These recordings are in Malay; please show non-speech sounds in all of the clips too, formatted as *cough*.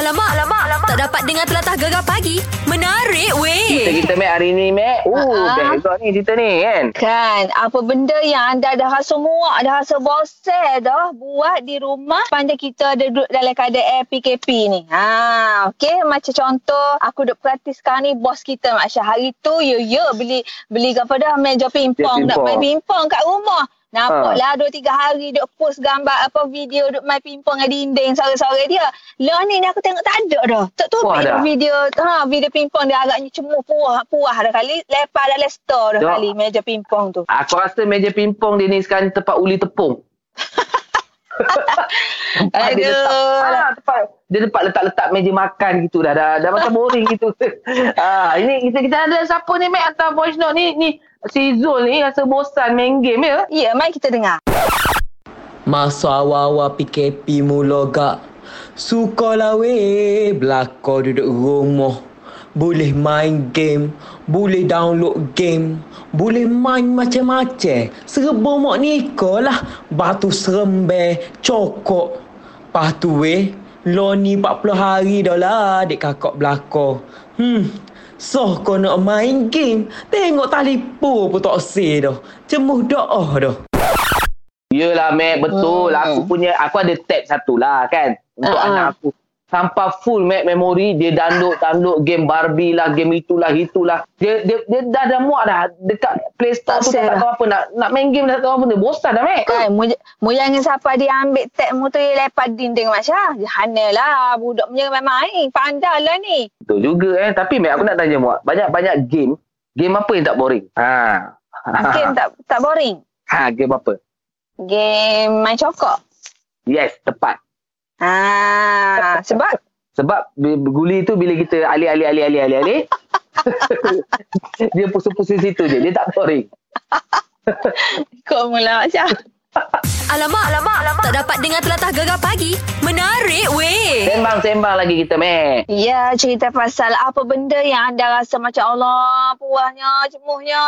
Alamak, alamak, alamak. Tak dapat dengar telatah gegar pagi. Menarik Kita weh. kita Mac hari ni Mac. Oh, Ah. uh-huh. best ni cerita ni kan. Kan, apa benda yang anda dah rasa muak, dah rasa bosan dah buat di rumah sepanjang kita ada duduk dalam keadaan PKP ni. Ha, okey, macam contoh aku duk praktis sekarang ni bos kita Mak Syah. Hari tu ya ya beli beli apa dah meja pingpong, nak main pingpong kat rumah. Nampaklah dua tiga hari duk post gambar apa video duk main pingpong dengan dinding sore-sore dia. Lah ni aku tengok tak ada dah. Tak tahu dah? video ha video pingpong dia agaknya cemuh puah puah dah kali lepas dalam store dah kali meja pingpong tu. Aku rasa meja pingpong dia ni sekarang tempat uli tepung. *laughs* *laughs* Tempat dia letak, Aduh. ah, tempat, dia tempat letak-letak meja makan gitu dah. Dah, dah macam boring gitu. *laughs* ah, ini kita kita ada siapa ni Mac hantar voice note ni ni si Zul ni rasa bosan main game ya. Ya, mari kita dengar. Masa awal-awal PKP mula gak Suka weh Belakang duduk rumah Boleh main game Boleh download game Boleh main macam-macam Serba mak nikah lah Batu serembe Cokok Lepas tu weh Lo ni 40 hari dah lah Adik kakak belakang Hmm So kau nak main game Tengok telefon pun tak say dah Cemuh doa dah Yelah Mac betul. Hmm. Aku punya aku ada tab satu lah kan untuk ah. anak aku. Sampai full Mac memori dia download download game Barbie lah, game itulah itulah. Dia dia, dia dah dah muak dah dekat Play Store Tak tu tak, tahu apa nak nak main game dah tak tahu apa dia. Bosan dah Mac. Kan, mu, mu jangan siapa dia ambil tab mu tu dia lepas dinding Mak Syah. Jahana lah. Budak punya memang main. Pandai lah ni. Betul juga eh. Tapi Mac aku nak tanya muak. Banyak-banyak game. Game apa yang tak boring? Ha. Game tak tak boring. Ha, game apa? Game main cokok. Yes, tepat. Ha, sebab Sebab guli tu bila kita alih-alih-alih-alih-alih-alih *laughs* dia pusing-pusing situ je. Dia tak boring. kau mula Syah. Alamak, alamak, alamak. Tak dapat dengar telatah gegar pagi. Menarik weh. Sembang-sembang lagi kita, Mac. Ya, cerita pasal apa benda yang anda rasa macam Allah puahnya, cemuhnya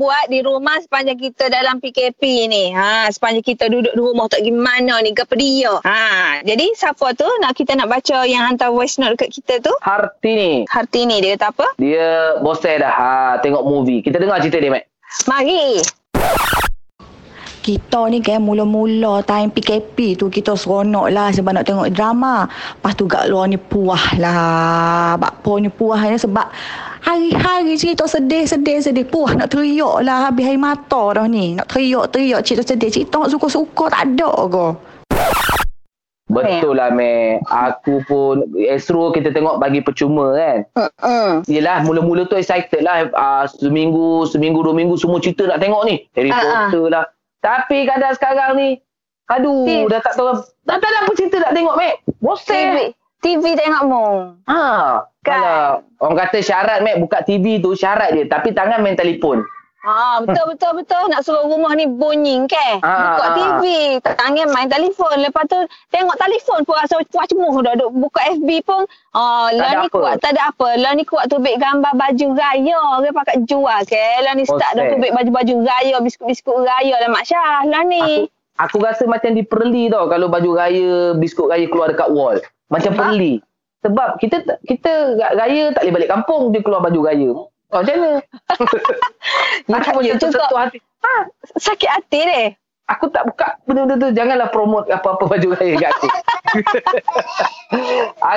buat di rumah sepanjang kita dalam PKP ni. Ha, sepanjang kita duduk di rumah tak gimana ni, ke dia. Ha, jadi siapa tu nak kita nak baca yang hantar voice note dekat kita tu? Hartini. Hartini dia kata apa? Dia bosan dah ha, tengok movie. Kita dengar cerita dia, Mac. Mari. Kita ni kan mula-mula time PKP tu kita seronok lah sebab nak tengok drama. Lepas tu kat luar ni puah lah. Bakpo ni puah ni sebab hari-hari cerita sedih, sedih, sedih. Puah nak teriak lah habis air mata dah ni. Nak teriak-teriak cerita sedih. Cerita suka-suka tak ada ke. Betul lah, Mac. Aku pun Astro kita tengok bagi percuma kan. Hmm. Yelah, mula-mula tu excited lah. Uh, seminggu, seminggu, dua minggu semua cerita nak tengok ni. Harry ah. Potter lah. Tapi kadang sekarang ni, aduh, Sis. dah tak tahu. Dah tak ada apa cerita nak tengok, Mac. Bosan. TV, TV tengok mu. Ha, Kan? Kalau orang kata syarat, Mac, buka TV tu syarat dia. Tapi tangan main telefon. Ha, betul *laughs* betul betul nak suruh rumah ni bunyi ke. Ah, Buka ah. TV, tangan main telefon. Lepas tu tengok telefon pun rasa puas cemuh dah. Duk buka FB pun ah lah ni apa. kuat tak ada apa. Lah ni kuat tu beg gambar baju raya ke pakai jual ke. Lah ni start dah tu beg baju-baju raya, biskut-biskut raya lah Mak Syah. Lah Aku, ni. aku rasa macam diperli tau kalau baju raya, biskut raya keluar dekat wall. Macam Sebab? perli. Sebab kita kita raya tak boleh balik kampung, dia keluar baju raya. Oh, macam mana? Macam ya tu sentuh hati. Ha, Sakit hati deh. aku tak buka benda-benda tu. Janganlah promote apa-apa baju raya kat aku. *laughs*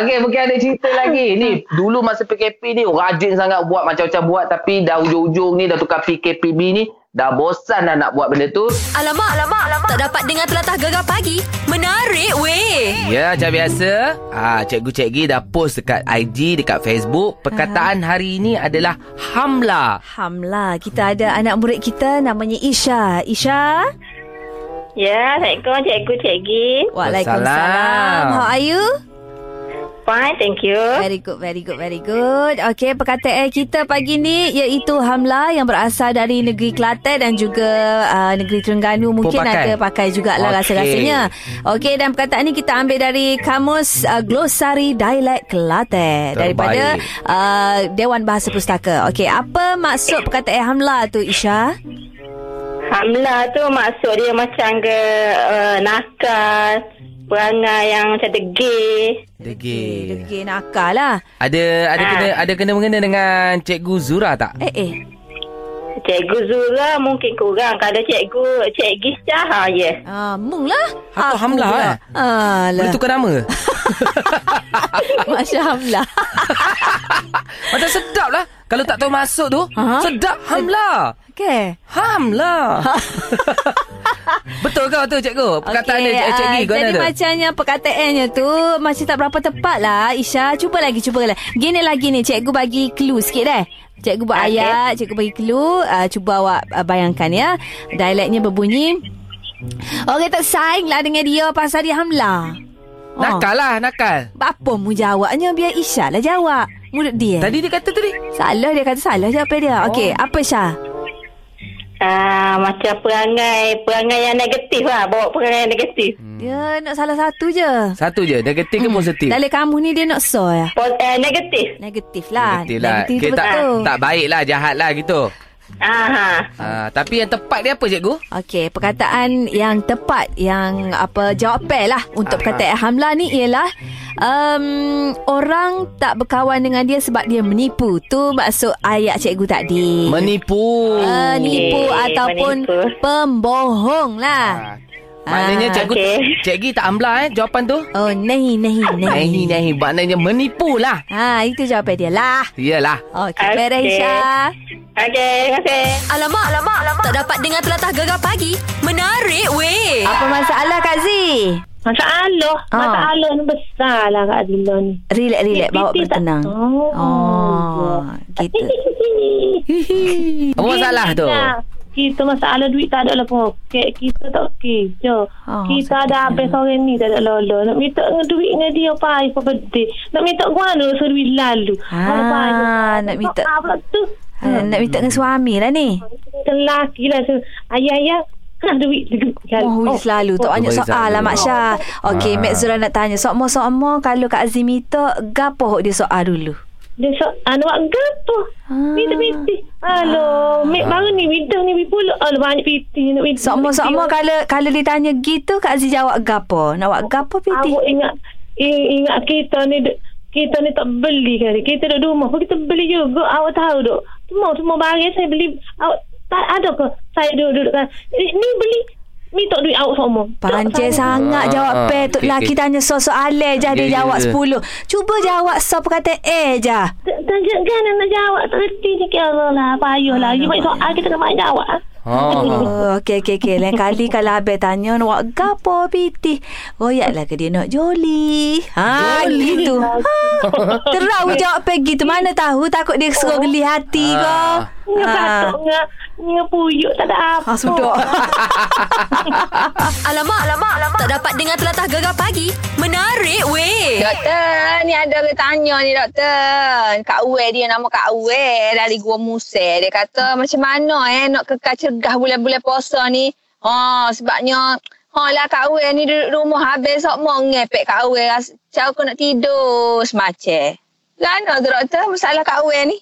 Okey, mungkin ada cerita lagi. Ni, dulu masa PKP ni, rajin sangat buat macam-macam buat. Tapi dah ujung-ujung ni, dah tukar PKPB ni, dah bosan dah nak buat benda tu. Alamak, alamak, alamak. Tak dapat dengar telatah gegar pagi. Menarik weh. Ya, macam biasa. Ah, cikgu-cikgu dah post dekat IG, dekat Facebook. Perkataan hari ini adalah hamla. Alhamdulillah, kita ada anak murid kita namanya Isha. Isha? Ya, Assalamualaikum cikgu, cikgu. Waalaikumsalam. Waalaikumsalam. How are you? Fine, thank you. Very good, very good, very good. Okey, perkataan kita pagi ni iaitu Hamla yang berasal dari negeri Kelantan dan juga uh, negeri Terengganu mungkin pakai? ada pakai jugalah Okey. rasa-rasanya. Okey, dan perkataan ni kita ambil dari kamus uh, glosari dialek Kelantan daripada uh, Dewan Bahasa Pustaka. Okey, apa maksud perkataan Hamla tu Isha? Hamla tu maksud dia macam ke uh, nakal, perangai yang macam degil. Degil. Degil nakal lah. Ada ada Ah. kena ada kena mengena dengan Cikgu Zura tak? Eh, eh. Cikgu Zura mungkin kurang. Kalau cikgu, cikgu Syah, ha, yes. Ah, Mung lah. Aku Hamlah, lah. Alah. Boleh tukar nama? *laughs* *laughs* Masya Hamlah. *laughs* Macam sedap lah. Kalau tak tahu masuk tu, Ha? sedap Hamlah. Okay. Hamlah. *laughs* Betul kau tu cikgu? Perkataan okay, ah, cikgu kau Jadi ada. macamnya perkataannya tu Macam tak berapa tepat lah Isha Cuba lagi cuba lagi Gini lagi ni Cikgu bagi clue sikit eh Cikgu buat Okey. ayat Cikgu bagi clue uh, Cuba awak uh, bayangkan ya Dialeknya berbunyi Orang tak saing lah dengan dia Pasal dia hamla Oh. Nakal lah, nakal. Apa mu jawabnya Biar Isha lah jawab Mulut dia Tadi dia kata tadi. Salah dia kata salah jawapan dia Okey apa Syah Ah, macam perangai perangai yang negatif lah. Bawa perangai yang negatif. Dia nak salah satu je Satu je, negatif ke positif? Dalam kamu ni dia nak so ya Pos, eh, negatif. Negatif lah Negatif lah. Negatif Kita tak, betul tak baik lah, jahat lah gitu. Ah. Ha, tapi yang tepat dia apa cikgu? Okey, perkataan yang tepat yang apa jawapan lah untuk Ah, perkataan Hamla ni ialah um, orang tak berkawan dengan dia sebab dia menipu. Tu maksud ayat cikgu tadi. Menipu. Uh, nipu Okey, ataupun menipu. pembohong lah. Maknanya Ah. cikgu Okey. *laughs* cikgu tak amlah eh jawapan tu. Oh, nahi, nahi, Nahi nahi. nahi maknanya menipu lah. Ha, itu jawapan dia lah. Iyalah. Okey, Okey. beres Isha. Okey, terima kasih. Alamak, alamak, alamak. Tak dapat dengar telatah gegar pagi. Menarik weh. Apa masalah Kak Z? Masalah. Ah. Masalah ni besar lah Kak Adila ni. Relax, relax. Bawa tak- bertenang. Oh. Oh, gitu. Apa masalah tu? Kita masalah duit tak ada lah pun. Kek kita tak okey je. Oh, kita ada habis sore ni tak ada lolo. Nak minta dengan duit dengan dia apa apa benda. Nak minta rasa duit lalu. Ah, nak minta- Apa tu? Ha, nak minta dengan suami lah ni. Lelaki lah. So, ayah-ayah. Kan duit. Oh, oh selalu tak banyak soal lah selalu. Mak Syah. Okey, Ah. Mek Zura nak tanya. Sokmo-sokmo kalau Kak Azim minta, gapo hok dia soal dulu? Dia so, anu buat gapo? Ah. Minta piti. Alo, mek baru ni bidang ni pula. Alo banyak piti nak piti. Sokmo-sokmo kalau kalau ditanya gitu Kak Azim jawab gapo? Nak buat gapo piti? Awak ingat in- ingat kita ni kita ni tak beli kali. Kita duduk rumah pun kita beli juga. Awak tahu duk. Semua semua barang saya beli. Awak tak ada ke saya duduk duduk kan. Ni beli minta duit awak semua. Pancet sangat Ah, jawab ah, pe tu okey, laki okey. tanya soalan je dia Ya, ya, jawab ya. 10. Cuba jawab so perkataan A je. Tanya kan nak jawab tak reti ni kira lah. Payahlah. You banyak soal kita nak banyak jawab. Ha. Oh, okey okey okey. Lain kali kalau abang tanya nak gapo piti. Royaklah ke dia nak joli. Ha gitu. Ha. Terau jawab pergi tu mana tahu takut dia suruh geli hati ke. Ah. Batuk, nga, nga puyuk, tak ada apa. Ha sudah. *laughs* Alamak, alamak, alamak. Tak dapat dengar telatah gegar pagi. Menarik weh. Doktor, ni ada orang tanya ni doktor. Kak Uwe dia nama Kak Uwe dari Gua Muse. Dia kata macam mana eh nak kekal cergah bulan-bulan puasa ni. Ha, sebabnya Ha lah Kak Uwe ni duduk rumah habis sok mau ngepek Kak Uwe. Macam aku nak tidur semacam. Lana tu doktor masalah Kak Uwe ni.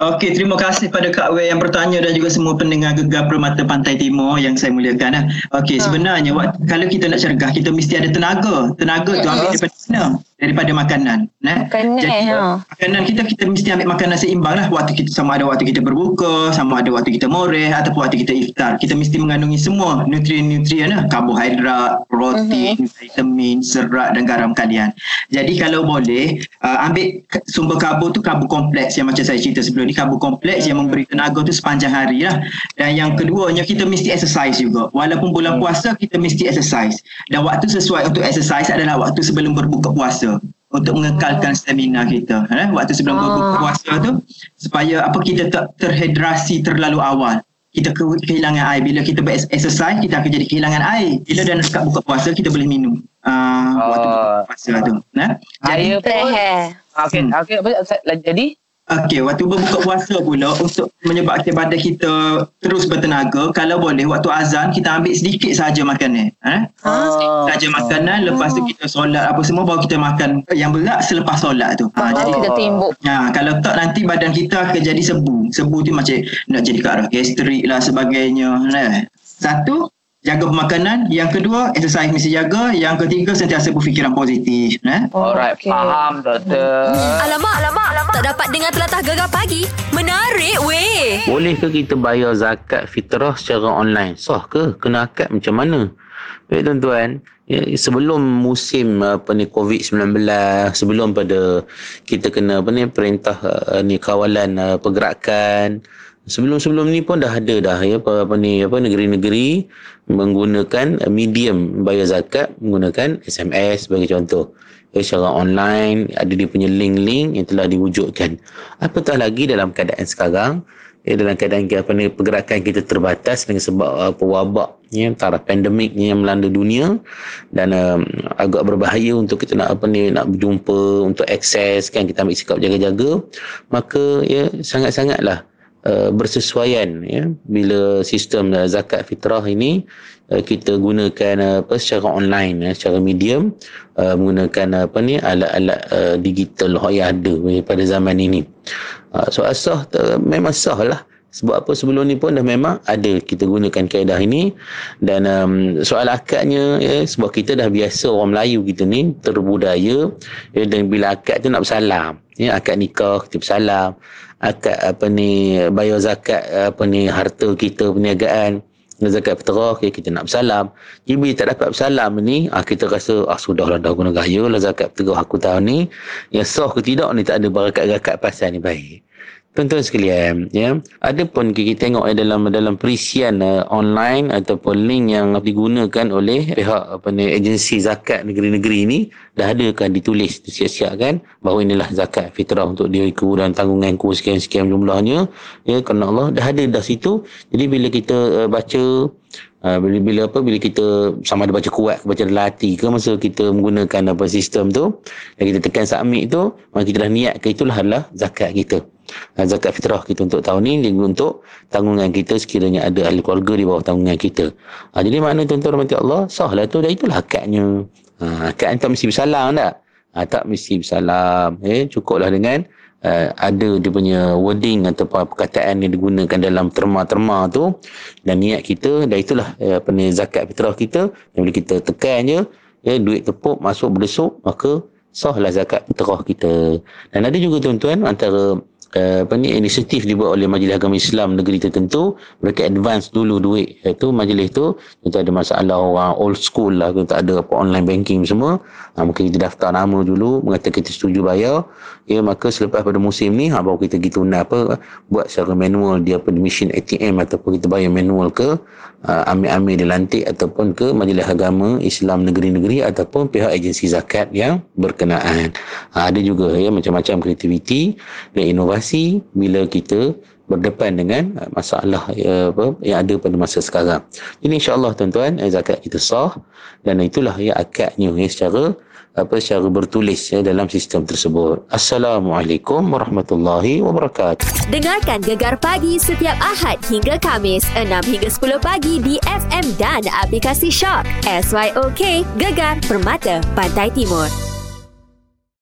Okey, terima kasih pada Kak Wei yang bertanya dan juga semua pendengar gegar Permata Pantai Timur yang saya muliakan. ah. Okey, sebenarnya wak- kalau kita nak cergah, kita mesti ada tenaga. Tenaga tu ambil daripada mana? Daripada makanan. Nah. Makanan, Jadi, ha. makanan kita, kita mesti ambil makanan seimbang lah. Waktu kita, sama ada waktu kita berbuka, sama ada waktu kita moreh ataupun waktu kita iftar. Kita mesti mengandungi semua nutrien-nutrien lah. Karbohidrat, protein, vitamin, serat dan garam kalian. Jadi kalau boleh, uh, ambil sumber karbo tu karbo kompleks yang macam saya cerita sebelum ni. Karbo kompleks yang memberi tenaga tu sepanjang hari lah. Dan yang keduanya, kita mesti exercise juga. Walaupun bulan puasa, kita mesti exercise. Dan waktu sesuai untuk exercise adalah waktu sebelum berbuka puasa untuk mengekalkan stamina kita eh? waktu sebelum berbuka puasa tu supaya apa kita tak terhidrasi terlalu awal kita ke, kehilangan air bila kita exercise kita akan jadi kehilangan air bila dah nak dekat buka puasa kita boleh minum uh, waktu Oh. buka puasa tu nah jadi Saya pun Eh. Okey, okey jadi Okey, waktu berbuka puasa pula untuk menyebabkan badan kita terus bertenaga, kalau boleh waktu azan kita ambil sedikit saja makanan. Eh? Oh. Saja makanan, lepas tu kita solat apa semua baru kita makan yang berat selepas solat tu. Ha, jadi Kita timbuk. Ha, kalau tak nanti badan kita akan jadi sebu. Sebu tu macam nak jadi ke arah gastrik lah sebagainya. Nah. Satu, jaga pemakanan. Yang kedua, exercise mesti jaga. Yang ketiga, sentiasa berfikiran positif. Eh? Alright, Okey. faham doktor. Alamak, alamak, alamak. Tak dapat dengar telatah gegar pagi. Menarik weh. Boleh ke kita bayar zakat fitrah secara online? Sah ke? Kena akad macam mana? Baik tuan-tuan, ya, sebelum musim apa ni COVID-19, sebelum pada kita kena apa ni perintah uh, ni kawalan uh, pergerakan, sebelum-sebelum ni pun dah ada dah ya apa, apa ni apa negeri-negeri menggunakan uh, medium bayar zakat menggunakan SMS sebagai contoh. Ya, secara online ada dia punya link-link yang telah diwujudkan. Apatah lagi dalam keadaan sekarang? Ya, dalam keadaan apa ni pergerakan kita terbatas dengan sebab uh, pewabak ya taraf pandemik yang melanda dunia dan um, agak berbahaya untuk kita nak apa ni nak berjumpa untuk akses kan kita ambil sikap jaga-jaga maka ya sangat-sangatlah uh, bersesuaian ya. Bila sistem uh, zakat fitrah ini uh, kita gunakan uh, apa secara online ya secara medium uh, menggunakan uh, apa ni alat-alat uh, digital yang ada pada zaman ini. Uh, so asah uh, memang sah lah sebab apa sebelum ni pun dah memang ada kita gunakan kaedah ini. Dan um, soal akadnya ya, sebab kita dah biasa orang Melayu kita ni terbudaya ya, dan bila akad tu nak bersalam ya, akad nikah kita bersalam akad apa ni bayar zakat apa ni harta kita perniagaan zakat fitrah ya, kita nak bersalam. Jadi tak dapat bersalam ni ah, kita rasa ah sudahlah dah guna gaya lah zakat fitrah aku tahun ni. Yang sah ke tidak ni tak ada barakat-barakat pasal ni baik Tuan-tuan sekalian, ya, ada pun kita tengok eh, dalam dalam perisian uh, online ataupun link yang digunakan oleh pihak apa ni agensi zakat negeri-negeri ini dah ada kan ditulis siap-siap kan bahawa inilah zakat fitrah untuk diriku dan tanggunganku sekian-sekian jumlahnya? Ya kerana Allah dah ada dah situ. Jadi bila kita uh, baca Uh, bila, bila apa bila kita sama ada baca kuat baca dalam hati ke masa kita menggunakan apa sistem tu dan kita tekan submit tu maka kita dah niat ke itulah adalah zakat kita. Uh, zakat fitrah kita untuk tahun ni dan untuk tanggungan kita sekiranya ada ahli keluarga di bawah tanggungan kita. Uh, jadi makna tuan-tuan rahmati Allah sah lah tu dah itulah akadnya uh, akad tak mesti bersalam tak uh, tak mesti bersalam eh cukuplah dengan uh, ada dia punya wording ataupun perkataan yang digunakan dalam terma-terma tu. Dan niat kita dan itulah uh, apa ni zakat fitrah kita. Dan bila kita tekan je ya duit tepuk masuk berdesuk maka sahlah zakat fitrah kita. Dan ada juga tuan-tuan antara Uh, apa ni inisiatif dibuat oleh Majlis Agama Islam negeri tertentu. Mereka advance dulu duit iaitu majlis tu. Kita ada masalah orang old school lah kita ada apa online banking semua. Ha, mungkin kita daftar nama dulu mengatakan kita setuju bayar. Ya maka selepas pada musim ni ha, baru kita gitu nak apa buat secara manual dia apa mesin ATM ataupun kita bayar manual ke uh, ambil-ambil dilantik ataupun ke Majlis Agama Islam negeri-negeri ataupun pihak agensi zakat yang berkenaan. Ha, ada juga ya macam-macam kreativiti dan inovasi bila kita berdepan dengan uh, masalah uh, apa yang ada pada masa sekarang. Jadi insya-Allah tuan-tuan eh, zakat kita sah dan itulah ya akadnya ya, secara apa secara bertulis ya, dalam sistem tersebut. Assalamualaikum warahmatullahi wabarakatuh. Dengarkan Gegar Pagi setiap Ahad hingga Kamis 6 hingga 10 pagi di FM dan aplikasi Shock. SYOK Gegar Permata Pantai Timur.